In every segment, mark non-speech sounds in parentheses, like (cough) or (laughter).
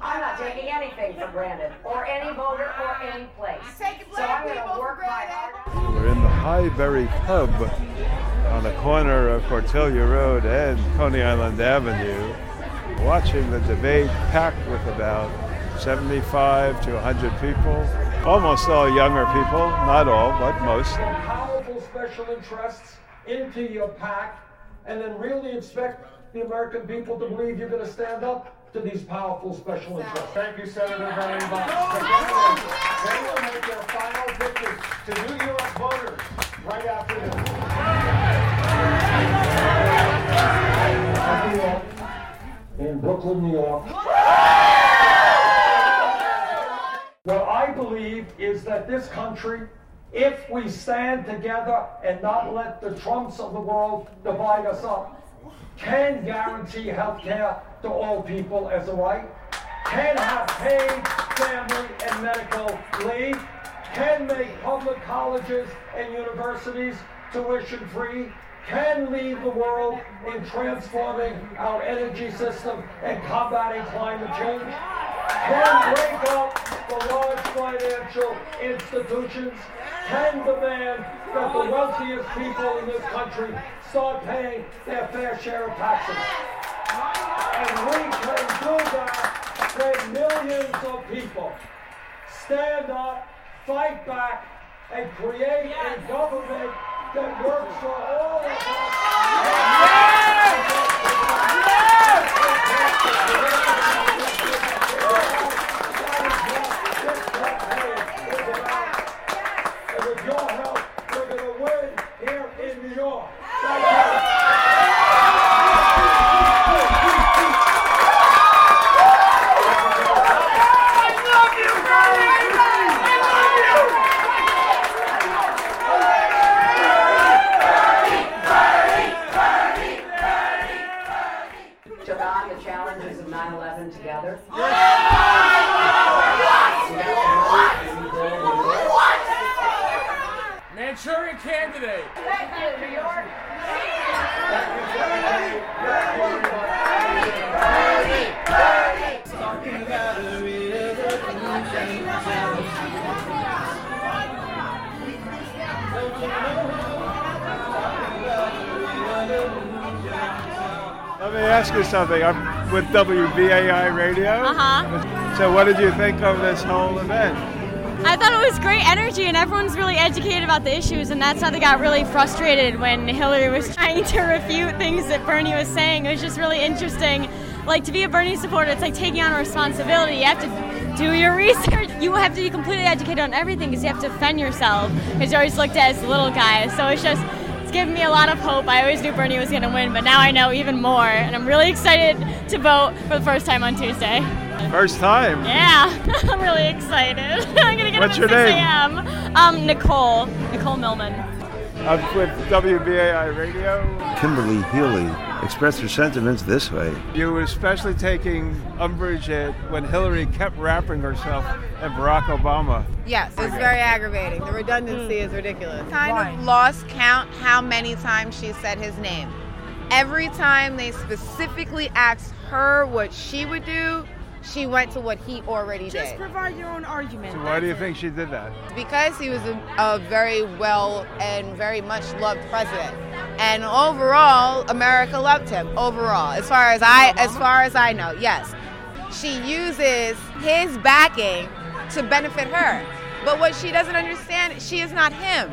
I'm not taking anything for granted, or any voter, or any place. So I'm going to work my heart. We're in the Highbury Pub on the corner of Cortelyou Road and Coney Island Avenue, watching the debate packed with about 75 to 100 people. Almost all younger people, not all, but most. powerful special interests into your pack and then really expect the American people to believe you're going to stand up to these powerful special interests. Thank you, Senator very much. They will make their final pitches to New York voters right after this. In Brooklyn, New York. What I believe is that this country, if we stand together and not let the Trumps of the world divide us up, can guarantee health care to all people as a right, can have paid family and medical leave, can make public colleges and universities tuition free, can lead the world in transforming our energy system and combating climate change, can break up the large financial institutions, can demand that the wealthiest people in this country start paying their fair share of taxes. And we can do that when millions of people. Stand up, fight back, and create a government that works for all of us. Together. Manchurian candidate. Thank you, New York. Let me ask you something. I'm with WBAI Radio. Uh-huh. So, what did you think of this whole event? I thought it was great energy, and everyone's really educated about the issues, and that's how they got really frustrated when Hillary was (laughs) trying to refute things that Bernie was saying. It was just really interesting. Like, to be a Bernie supporter, it's like taking on a responsibility. You have to do your (laughs) research. You have to be completely educated on everything because you have to defend yourself, because you're always looked at as the little guy. So it's just, it's given me a lot of hope. I always knew Bernie was going to win, but now I know even more, and I'm really excited to vote for the first time on Tuesday. First time. Yeah, (laughs) I'm really excited. (laughs) I'm gonna get What's up your at 6 name? a.m. Um, Nicole, Nicole Millman. I'm with WBAI Radio. Kimberly Healy expressed her sentiments this way. You were especially taking umbrage at when Hillary kept wrapping herself in Barack Obama. Yes, it's very aggravating. The redundancy is ridiculous. Kind of lost count how many times she said his name. Every time they specifically asked her what she would do, she went to what he already Just did. Just provide your own argument. So why do you think she did that? Because he was a, a very well and very much loved president. And overall, America loved him. Overall, as far as I as uh-huh. far as I know, yes. She uses his backing to benefit her. But what she doesn't understand, she is not him.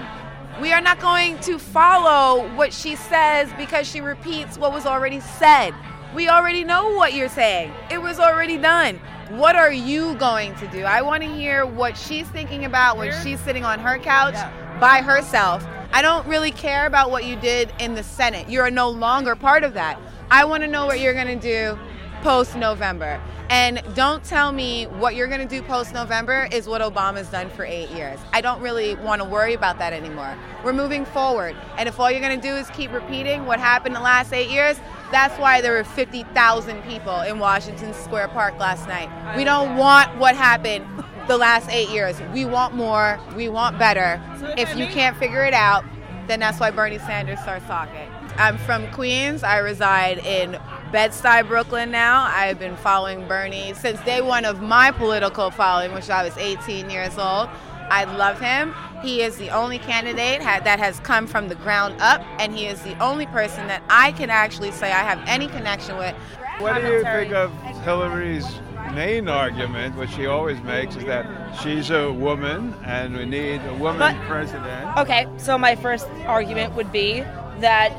We are not going to follow what she says because she repeats what was already said. We already know what you're saying. It was already done. What are you going to do? I want to hear what she's thinking about when she's sitting on her couch by herself. I don't really care about what you did in the Senate. You're no longer part of that. I want to know what you're going to do post November. And don't tell me what you're going to do post November is what Obama's done for eight years. I don't really want to worry about that anymore. We're moving forward. And if all you're going to do is keep repeating what happened the last eight years, that's why there were 50,000 people in Washington Square Park last night. We don't want what happened the last eight years. We want more. We want better. If you can't figure it out, then that's why Bernie Sanders starts talking. I'm from Queens. I reside in Bed-Stuy, Brooklyn now. I've been following Bernie since day one of my political following, which I was 18 years old. I love him. He is the only candidate that has come from the ground up, and he is the only person that I can actually say I have any connection with. What do you think of Hillary's main argument, which she always makes, is that she's a woman and we need a woman but, president? Okay, so my first argument would be that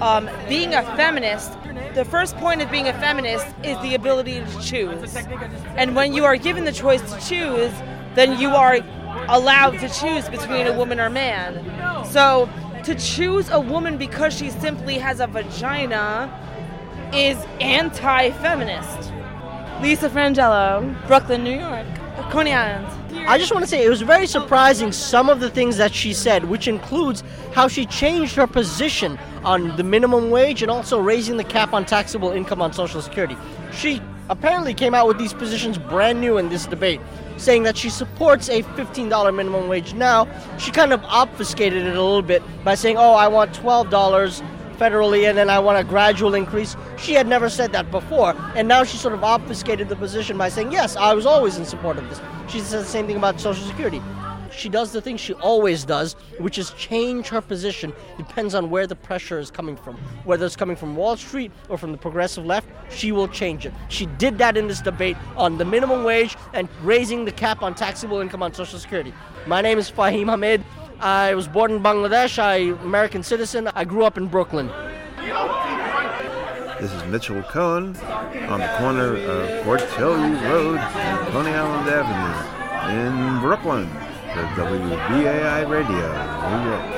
um, being a feminist, the first point of being a feminist is the ability to choose. And when you are given the choice to choose, then you are allowed to choose between a woman or man. So to choose a woman because she simply has a vagina is anti feminist. Lisa Frangello, Brooklyn, New York, Coney Island. I just want to say it was very surprising some of the things that she said, which includes how she changed her position on the minimum wage and also raising the cap on taxable income on Social Security. She apparently came out with these positions brand new in this debate, saying that she supports a $15 minimum wage now. She kind of obfuscated it a little bit by saying, oh, I want $12 federally and then I want a gradual increase. She had never said that before, and now she sort of obfuscated the position by saying, Yes, I was always in support of this. She said the same thing about Social Security. She does the thing she always does, which is change her position. Depends on where the pressure is coming from. Whether it's coming from Wall Street or from the progressive left, she will change it. She did that in this debate on the minimum wage and raising the cap on taxable income on Social Security. My name is Fahim Hamid. I was born in Bangladesh. I'm American citizen. I grew up in Brooklyn. This is Mitchell Cohen on the corner of Cortelyou Road and Coney Island Avenue in Brooklyn for WBAI Radio, New York.